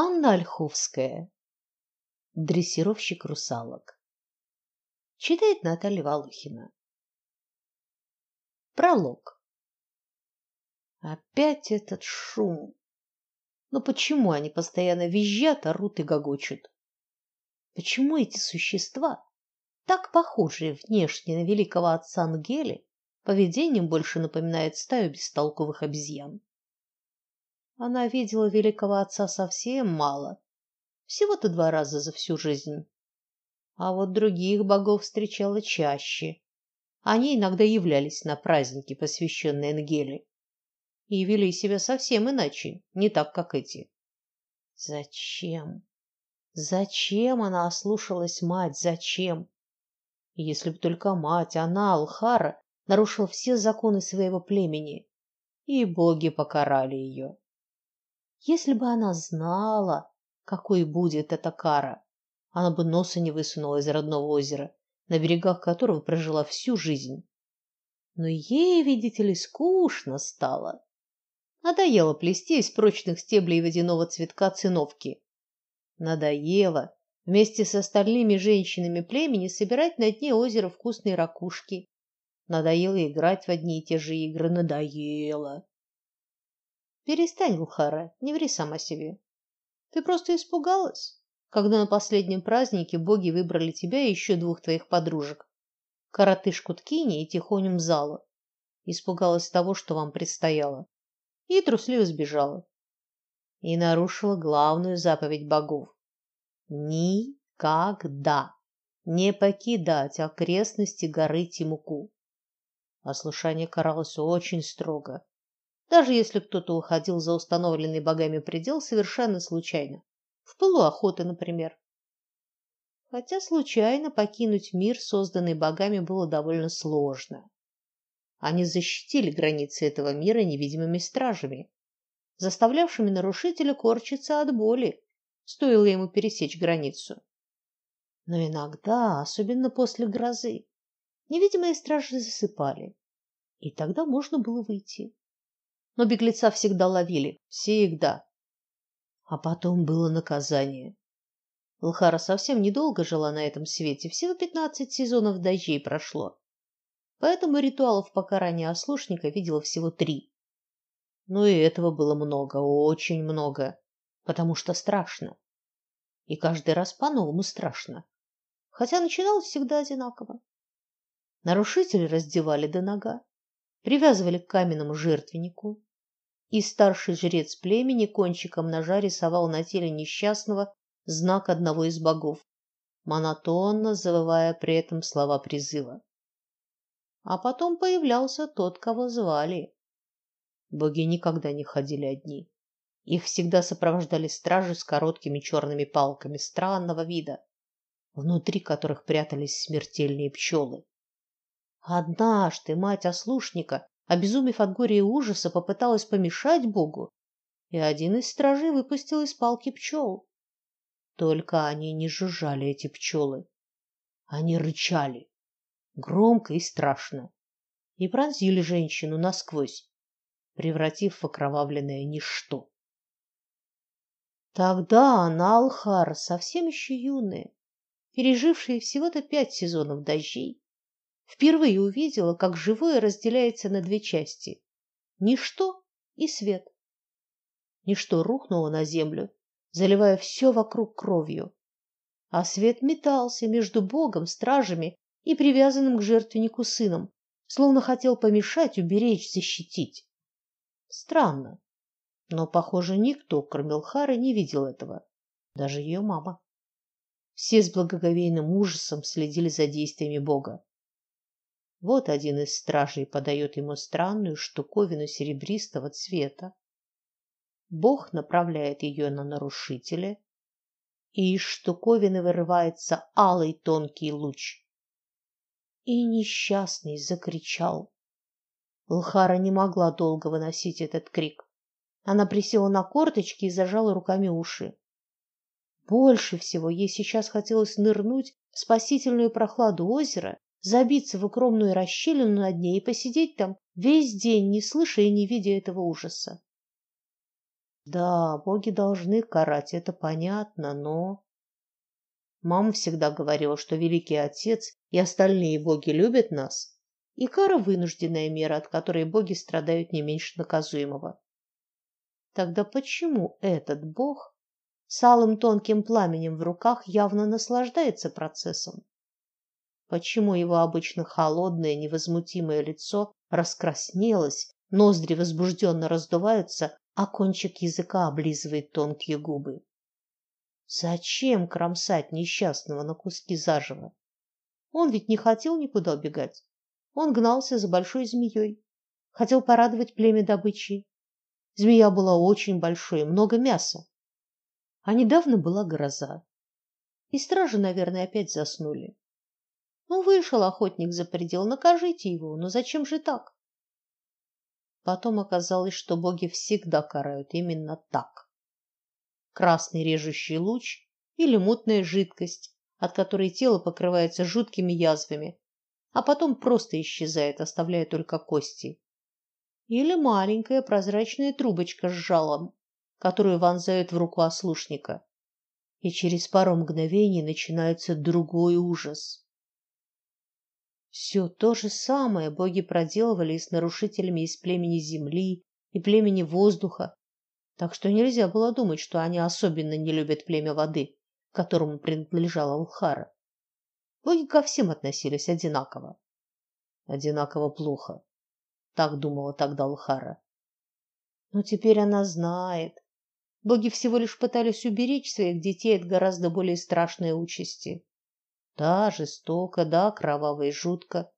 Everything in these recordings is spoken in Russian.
Анна Ольховская. Дрессировщик русалок. Читает Наталья Волохина. Пролог. Опять этот шум. Но почему они постоянно визжат, орут и гогочут? Почему эти существа, так похожие внешне на великого отца Ангели, поведением больше напоминают стаю бестолковых обезьян? Она видела великого отца совсем мало, всего-то два раза за всю жизнь. А вот других богов встречала чаще. Они иногда являлись на праздники, посвященные Энгеле, и вели себя совсем иначе, не так, как эти. Зачем? Зачем она ослушалась мать? Зачем? Если бы только мать, она, Алхара, нарушила все законы своего племени, и боги покарали ее. Если бы она знала, какой будет эта кара, она бы носа не высунула из родного озера, на берегах которого прожила всю жизнь. Но ей, видите ли, скучно стало. Надоело плести из прочных стеблей водяного цветка циновки. Надоело вместе с остальными женщинами племени собирать на дне озера вкусные ракушки. Надоело играть в одни и те же игры, надоело. Перестань, Лухара, не ври сама себе. Ты просто испугалась, когда на последнем празднике боги выбрали тебя и еще двух твоих подружек, коротышку Ткини и Тихоню Мзала. Испугалась того, что вам предстояло, и трусливо сбежала. И нарушила главную заповедь богов: никогда не покидать окрестности горы Тимуку. Ослушание каралось очень строго даже если кто-то уходил за установленный богами предел совершенно случайно, в пылу охоты, например. Хотя случайно покинуть мир, созданный богами, было довольно сложно. Они защитили границы этого мира невидимыми стражами, заставлявшими нарушителя корчиться от боли, стоило ему пересечь границу. Но иногда, особенно после грозы, невидимые стражи засыпали, и тогда можно было выйти но беглеца всегда ловили, всегда. А потом было наказание. Лхара совсем недолго жила на этом свете, всего пятнадцать сезонов дождей прошло. Поэтому ритуалов покарания ослушника видела всего три. Но и этого было много, очень много, потому что страшно. И каждый раз по-новому страшно. Хотя начиналось всегда одинаково. Нарушителей раздевали до нога, привязывали к каменному жертвеннику, и старший жрец племени кончиком ножа рисовал на теле несчастного знак одного из богов, монотонно завывая при этом слова призыва. А потом появлялся тот, кого звали. Боги никогда не ходили одни. Их всегда сопровождали стражи с короткими черными палками странного вида, внутри которых прятались смертельные пчелы. Однажды мать ослушника обезумев от горя и ужаса, попыталась помешать Богу, и один из стражей выпустил из палки пчел. Только они не жужжали эти пчелы. Они рычали громко и страшно и пронзили женщину насквозь, превратив в окровавленное ничто. Тогда она, Алхара, совсем еще юная, пережившая всего-то пять сезонов дождей, впервые увидела, как живое разделяется на две части: ничто и свет. Ничто рухнуло на землю, заливая все вокруг кровью, а свет метался между Богом, стражами и привязанным к жертвеннику сыном, словно хотел помешать, уберечь, защитить. Странно, но, похоже, никто, кроме Лхары, не видел этого, даже ее мама. Все с благоговейным ужасом следили за действиями Бога. Вот один из стражей подает ему странную штуковину серебристого цвета. Бог направляет ее на нарушителя, и из штуковины вырывается алый тонкий луч. И несчастный закричал. Лхара не могла долго выносить этот крик. Она присела на корточки и зажала руками уши. Больше всего ей сейчас хотелось нырнуть в спасительную прохладу озера забиться в укромную расщелину на дне и посидеть там весь день, не слыша и не видя этого ужаса. Да, боги должны карать, это понятно, но Мама всегда говорила, что Великий Отец и остальные боги любят нас, и кара вынужденная мера, от которой боги страдают не меньше наказуемого. Тогда почему этот бог с алым тонким пламенем в руках явно наслаждается процессом? Почему его обычно холодное, невозмутимое лицо раскраснелось, ноздри возбужденно раздуваются, а кончик языка облизывает тонкие губы? Зачем кромсать несчастного на куски заживо? Он ведь не хотел никуда убегать. Он гнался за большой змеей, хотел порадовать племя добычей. Змея была очень большой, много мяса. А недавно была гроза. И стражи, наверное, опять заснули. Ну, вышел охотник за предел, накажите его, но зачем же так? Потом оказалось, что боги всегда карают именно так красный режущий луч или мутная жидкость, от которой тело покрывается жуткими язвами, а потом просто исчезает, оставляя только кости. Или маленькая прозрачная трубочка с жалом, которую вонзают в руку ослушника. И через пару мгновений начинается другой ужас. Все то же самое боги проделывали и с нарушителями из племени земли и племени воздуха, так что нельзя было думать, что они особенно не любят племя воды, которому принадлежала Улхара. Боги ко всем относились одинаково. Одинаково плохо, так думала тогда Улхара. Но теперь она знает. Боги всего лишь пытались уберечь своих детей от гораздо более страшной участи. Да, жестоко, да, кроваво и жутко,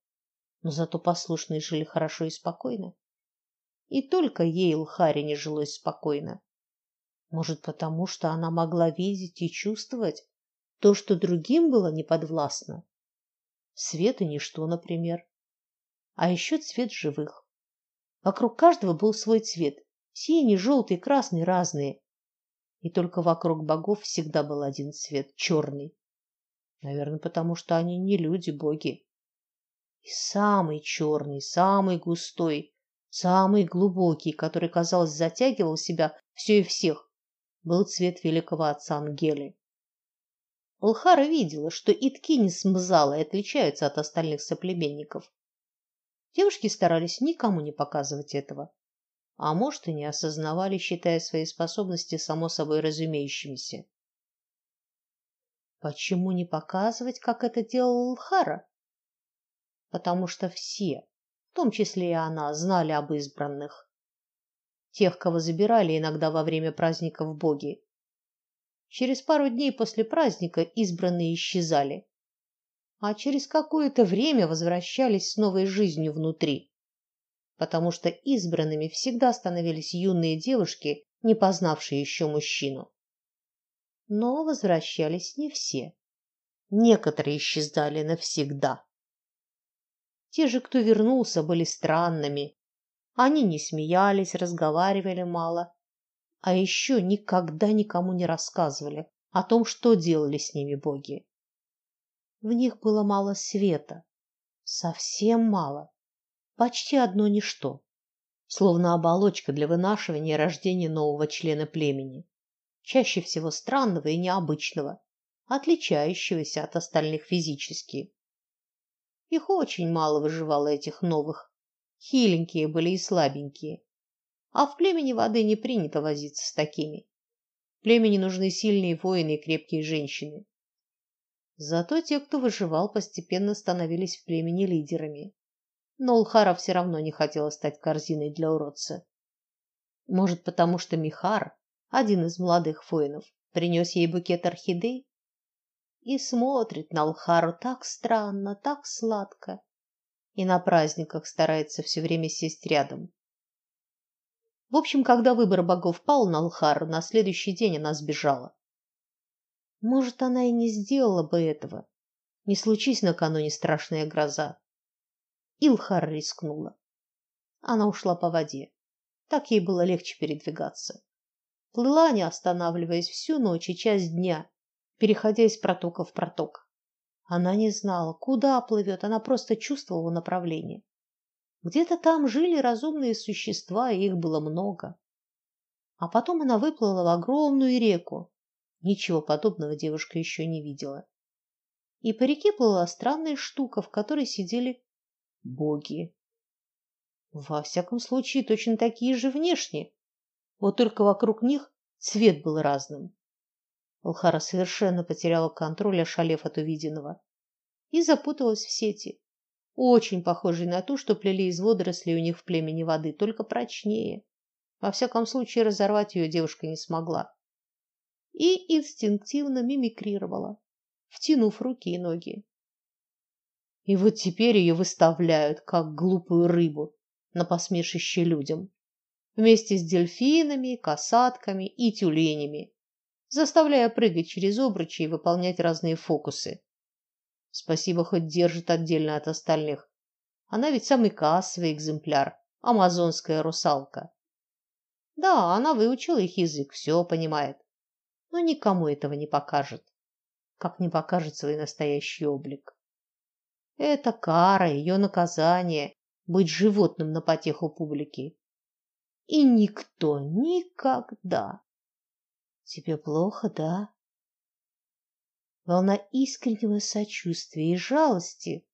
но зато послушные жили хорошо и спокойно. И только ей, Лхаре, не жилось спокойно. Может, потому что она могла видеть и чувствовать то, что другим было неподвластно. Свет и ничто, например. А еще цвет живых. Вокруг каждого был свой цвет: синий, желтый, красный, разные. И только вокруг богов всегда был один цвет черный. Наверное, потому что они не люди, боги. И самый черный, самый густой, Самый глубокий, который, казалось, затягивал себя все и всех, был цвет великого отца Ангели. Улхара видела, что и ткини с Мзалой отличаются от остальных соплеменников. Девушки старались никому не показывать этого, а может и не осознавали, считая свои способности само собой разумеющимися. Почему не показывать, как это делал Улхара? Потому что все, в том числе и она, знали об избранных. Тех, кого забирали иногда во время праздников боги. Через пару дней после праздника избранные исчезали, а через какое-то время возвращались с новой жизнью внутри. Потому что избранными всегда становились юные девушки, не познавшие еще мужчину. Но возвращались не все. Некоторые исчезали навсегда. Те же, кто вернулся, были странными. Они не смеялись, разговаривали мало, а еще никогда никому не рассказывали о том, что делали с ними боги. В них было мало света, совсем мало, почти одно ничто, словно оболочка для вынашивания и рождения нового члена племени, чаще всего странного и необычного, отличающегося от остальных физически. Их очень мало выживало этих новых. Хиленькие были и слабенькие. А в племени воды не принято возиться с такими. Племени нужны сильные воины и крепкие женщины. Зато те, кто выживал, постепенно становились в племени лидерами. Но Улхара все равно не хотела стать корзиной для уродца. Может, потому что Михар, один из молодых воинов, принес ей букет орхидей? и смотрит на Алхару так странно, так сладко, и на праздниках старается все время сесть рядом. В общем, когда выбор богов пал на Алхару, на следующий день она сбежала. Может, она и не сделала бы этого, не случись накануне страшная гроза. Илхар рискнула. Она ушла по воде. Так ей было легче передвигаться. Плыла, не останавливаясь всю ночь и часть дня, переходя из протока в проток. Она не знала, куда плывет, она просто чувствовала направление. Где-то там жили разумные существа, и их было много. А потом она выплыла в огромную реку. Ничего подобного девушка еще не видела. И по реке плыла странная штука, в которой сидели боги. Во всяком случае, точно такие же внешне. Вот только вокруг них цвет был разным. Алхара совершенно потеряла контроль, ошалев от увиденного, и запуталась в сети, очень похожей на ту, что плели из водорослей у них в племени воды, только прочнее. Во всяком случае, разорвать ее девушка не смогла. И инстинктивно мимикрировала, втянув руки и ноги. И вот теперь ее выставляют как глупую рыбу на посмешище людям, вместе с дельфинами, касатками и тюленями, заставляя прыгать через обручи и выполнять разные фокусы. Спасибо, хоть держит отдельно от остальных. Она ведь самый кассовый экземпляр, амазонская русалка. Да, она выучила их язык, все понимает, но никому этого не покажет, как не покажет свой настоящий облик. Это кара, ее наказание быть животным на потеху публики. И никто никогда. Тебе плохо, да? Волна искреннего сочувствия и жалости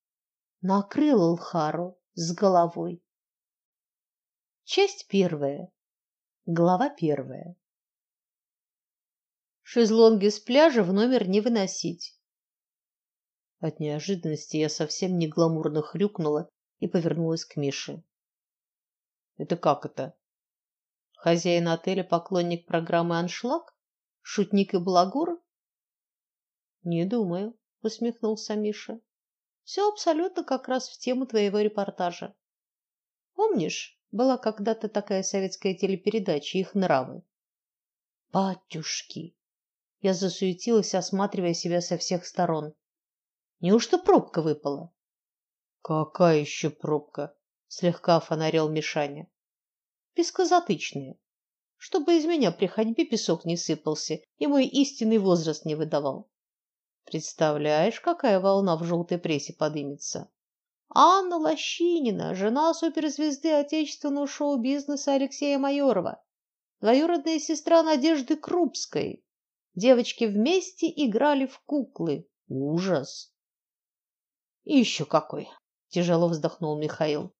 накрыла Лхару с головой. Часть первая. Глава первая. Шезлонги с пляжа в номер не выносить. От неожиданности я совсем не гламурно хрюкнула и повернулась к Мише. Это как это? Хозяин отеля поклонник программы Аншлаг? Шутник и балагур? Не думаю, усмехнулся Миша. Все абсолютно как раз в тему твоего репортажа. Помнишь, была когда-то такая советская телепередача Их нравы. Батюшки. Я засуетилась, осматривая себя со всех сторон. Неужто пробка выпала? Какая еще пробка? слегка фонарил Мишаня. Пескозатычная. Чтобы из меня при ходьбе песок не сыпался и мой истинный возраст не выдавал. Представляешь, какая волна в желтой прессе подымется? Анна Лощинина, жена суперзвезды отечественного шоу-бизнеса Алексея Майорова, двоюродная сестра Надежды Крупской. Девочки вместе играли в куклы. Ужас. И еще какой, тяжело вздохнул Михаил.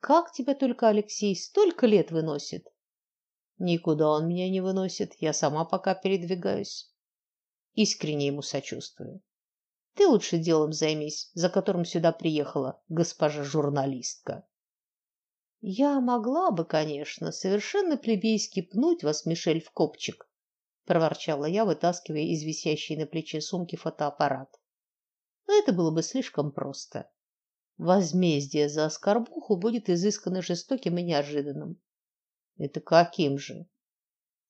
Как тебя только Алексей столько лет выносит? Никуда он меня не выносит, я сама пока передвигаюсь. Искренне ему сочувствую. Ты лучше делом займись, за которым сюда приехала госпожа журналистка. Я могла бы, конечно, совершенно плебейски пнуть вас, Мишель, в копчик, проворчала я, вытаскивая из висящей на плече сумки фотоаппарат. Но это было бы слишком просто. Возмездие за оскорбуху будет изысканно жестоким и неожиданным. Это каким же?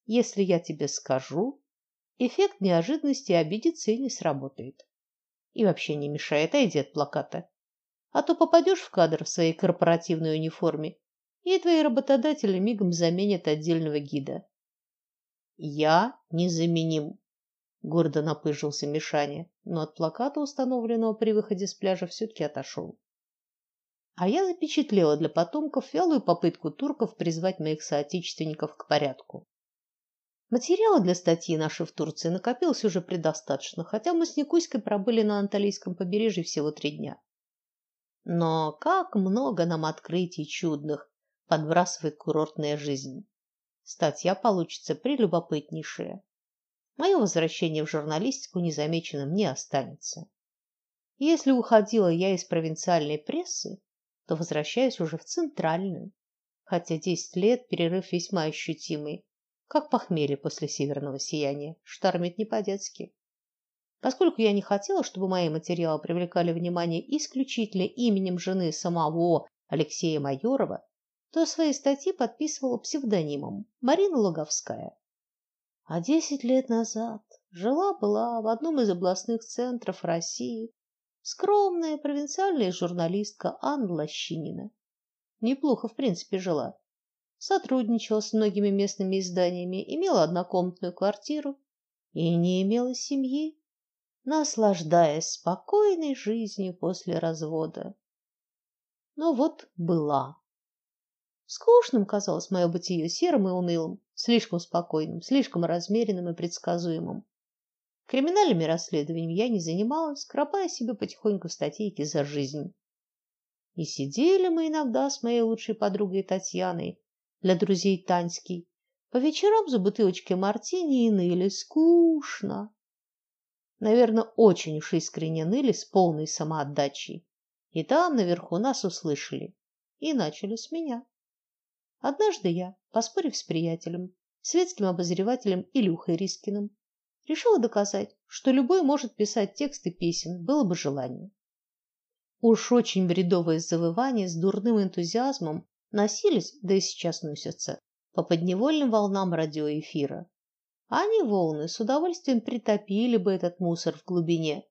Если я тебе скажу, эффект неожиданности обидится и не сработает. И вообще не мешает, отойди от плаката. А то попадешь в кадр в своей корпоративной униформе, и твои работодатели мигом заменят отдельного гида. Я незаменим, гордо напыжился Мишаня, но от плаката, установленного при выходе с пляжа, все-таки отошел. А я запечатлела для потомков вялую попытку турков призвать моих соотечественников к порядку. Материала для статьи нашей в Турции накопилось уже предостаточно, хотя мы с Никуськой пробыли на Анталийском побережье всего три дня. Но как много нам открытий чудных подбрасывает курортная жизнь. Статья получится прелюбопытнейшая. Мое возвращение в журналистику незамеченным не останется. Если уходила я из провинциальной прессы, то возвращаюсь уже в центральную, хотя десять лет перерыв весьма ощутимый как похмелье после северного сияния, штормит не по-детски. Поскольку я не хотела, чтобы мои материалы привлекали внимание исключительно именем жены самого Алексея Майорова, то свои статьи подписывала псевдонимом Марина Логовская. А десять лет назад жила-была в одном из областных центров России скромная провинциальная журналистка Анна Лощинина. Неплохо, в принципе, жила сотрудничала с многими местными изданиями, имела однокомнатную квартиру и не имела семьи, наслаждаясь спокойной жизнью после развода. Но вот была. Скучным казалось мое бытие, серым и унылым, слишком спокойным, слишком размеренным и предсказуемым. Криминальными расследованиями я не занималась, кропая себе потихоньку статейки за жизнь. И сидели мы иногда с моей лучшей подругой Татьяной, для друзей Таньский, по вечерам за бутылочкой мартини и ныли скучно. Наверное, очень уж искренне ныли с полной самоотдачей. И там наверху нас услышали и начали с меня. Однажды я, поспорив с приятелем, светским обозревателем Илюхой Рискиным, решила доказать, что любой может писать тексты песен, было бы желание. Уж очень бредовые завывания с дурным энтузиазмом носились, да и сейчас носятся, по подневольным волнам радиоэфира. А они волны с удовольствием притопили бы этот мусор в глубине.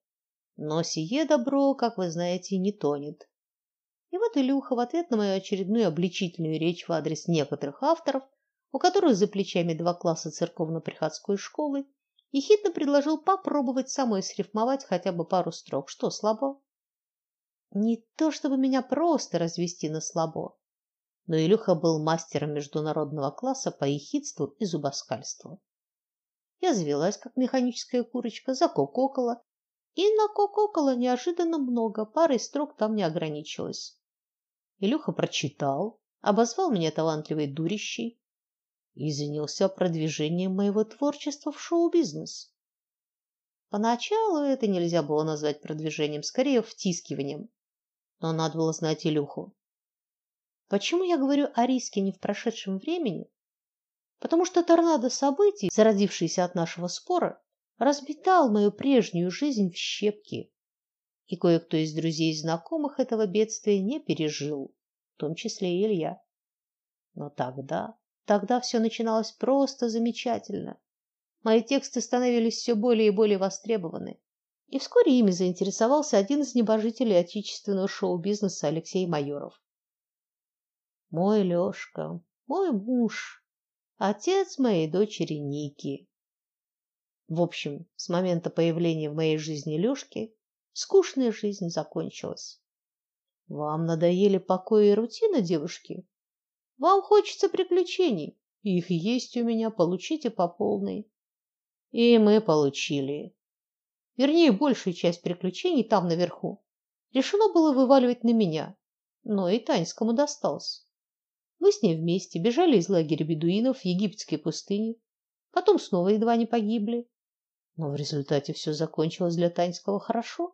Но сие добро, как вы знаете, не тонет. И вот Илюха в ответ на мою очередную обличительную речь в адрес некоторых авторов, у которых за плечами два класса церковно-приходской школы, ехидно предложил попробовать самой срифмовать хотя бы пару строк. Что, слабо? Не то чтобы меня просто развести на слабо, но Илюха был мастером международного класса по ехидству и зубоскальству. Я завелась, как механическая курочка, закококала, и накококала неожиданно много, парой строк там не ограничилась. Илюха прочитал, обозвал меня талантливой дурищей и занялся продвижением моего творчества в шоу-бизнес. Поначалу это нельзя было назвать продвижением, скорее втискиванием но надо было знать Илюху. Почему я говорю о риске не в прошедшем времени? Потому что торнадо событий, зародившийся от нашего спора, разметал мою прежнюю жизнь в щепки. И кое-кто из друзей и знакомых этого бедствия не пережил, в том числе и Илья. Но тогда, тогда все начиналось просто замечательно. Мои тексты становились все более и более востребованы. И вскоре ими заинтересовался один из небожителей отечественного шоу-бизнеса Алексей Майоров. Мой Лёшка, мой муж, отец моей дочери Ники. В общем, с момента появления в моей жизни Лёшки скучная жизнь закончилась. Вам надоели покой и рутина, девушки? Вам хочется приключений? Их есть у меня, получите по полной. И мы получили вернее, большую часть приключений там наверху, решено было вываливать на меня, но и Таньскому досталось. Мы с ней вместе бежали из лагеря бедуинов в египетской пустыне, потом снова едва не погибли. Но в результате все закончилось для Таньского хорошо.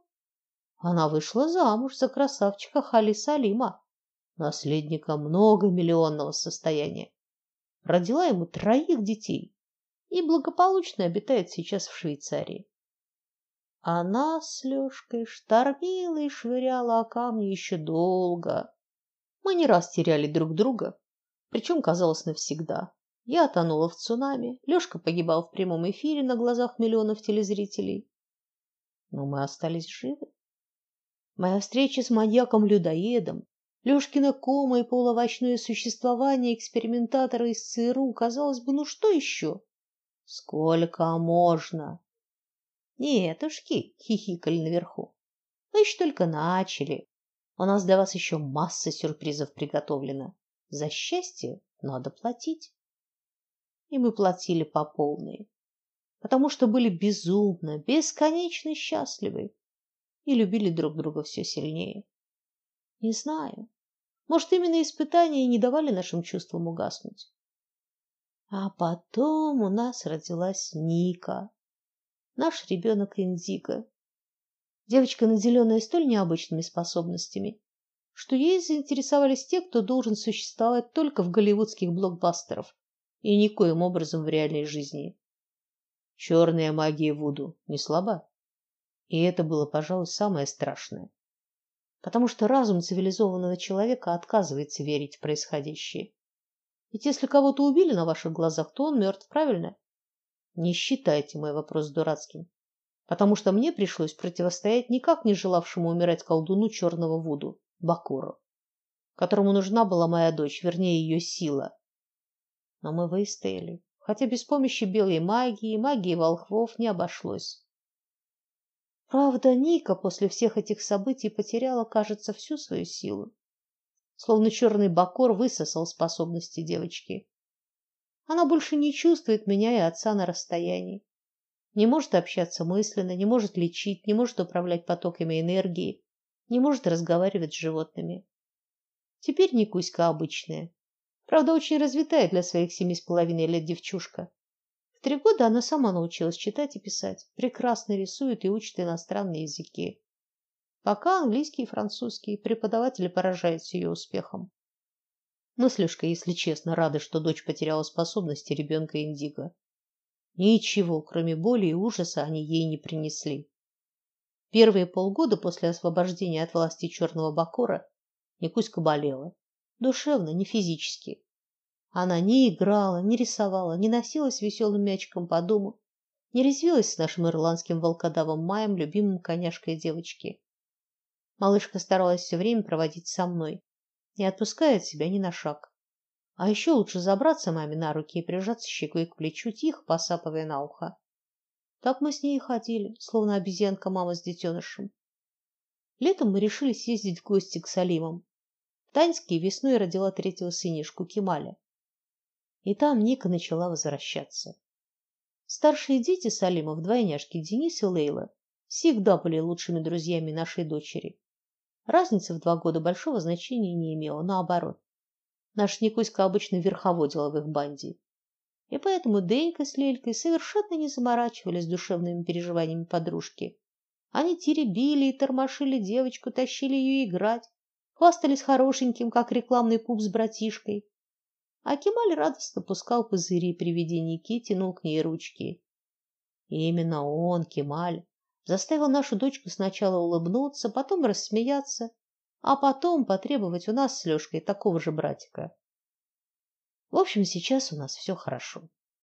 Она вышла замуж за красавчика Хали Салима, наследника многомиллионного состояния. Родила ему троих детей и благополучно обитает сейчас в Швейцарии. Она с Лёшкой штормила и швыряла о камни еще долго. Мы не раз теряли друг друга, причем казалось навсегда. Я тонула в цунами, Лёшка погибал в прямом эфире на глазах миллионов телезрителей. Но мы остались живы. Моя встреча с маньяком-людоедом, Лёшкина кома и полуовощное существование экспериментатора из ЦРУ, казалось бы, ну что еще? Сколько можно? Нетушки, хихикали наверху. Мы еще только начали. У нас для вас еще масса сюрпризов приготовлено. За счастье надо платить. И мы платили по полной, потому что были безумно, бесконечно счастливы и любили друг друга все сильнее. Не знаю. Может, именно испытания не давали нашим чувствам угаснуть. А потом у нас родилась Ника наш ребенок Индиго. Девочка, наделенная столь необычными способностями, что ей заинтересовались те, кто должен существовать только в голливудских блокбастерах и никоим образом в реальной жизни. Черная магия Вуду не слаба. И это было, пожалуй, самое страшное. Потому что разум цивилизованного человека отказывается верить в происходящее. Ведь если кого-то убили на ваших глазах, то он мертв, правильно? Не считайте мой вопрос дурацким, потому что мне пришлось противостоять никак не желавшему умирать колдуну черного Вуду, Бакуру, которому нужна была моя дочь, вернее ее сила. Но мы выстояли, хотя без помощи белой магии и магии волхвов не обошлось. Правда, Ника после всех этих событий потеряла, кажется, всю свою силу. Словно черный бакор высосал способности девочки. Она больше не чувствует меня и отца на расстоянии. Не может общаться мысленно, не может лечить, не может управлять потоками энергии, не может разговаривать с животными. Теперь Никуська обычная. Правда, очень развитая для своих семи с половиной лет девчушка. Три года она сама научилась читать и писать, прекрасно рисует и учит иностранные языки. Пока английский и французский преподаватели поражаются ее успехом. Мы с если честно, рады, что дочь потеряла способности ребенка Индиго. Ничего, кроме боли и ужаса, они ей не принесли. Первые полгода после освобождения от власти черного бакора Никуська болела. Душевно, не физически. Она не играла, не рисовала, не носилась веселым мячиком по дому, не резвилась с нашим ирландским волкодавом Маем, любимым коняшкой девочки. Малышка старалась все время проводить со мной, не отпуская от себя ни на шаг. А еще лучше забраться маме на руки и прижаться щекой к плечу, тихо посапывая на ухо. Так мы с ней и ходили, словно обезьянка мама с детенышем. Летом мы решили съездить в гости к Салимам. Таньский весной родила третьего сынишку Кемаля. И там Ника начала возвращаться. Старшие дети Салимов, двойняшки Денис и Лейла, всегда были лучшими друзьями нашей дочери. Разница в два года большого значения не имела, наоборот. Наш Никуська обычно верховодила в их банде. И поэтому Денька с Лелькой совершенно не заморачивались душевными переживаниями подружки. Они теребили и тормошили девочку, тащили ее играть, хвастались хорошеньким, как рекламный пуп с братишкой. А Кемаль радостно пускал пузыри при виде Ники, тянул к ней ручки. И именно он, Кемаль, заставил нашу дочку сначала улыбнуться, потом рассмеяться, а потом потребовать у нас с Лёшкой такого же братика. В общем, сейчас у нас все хорошо.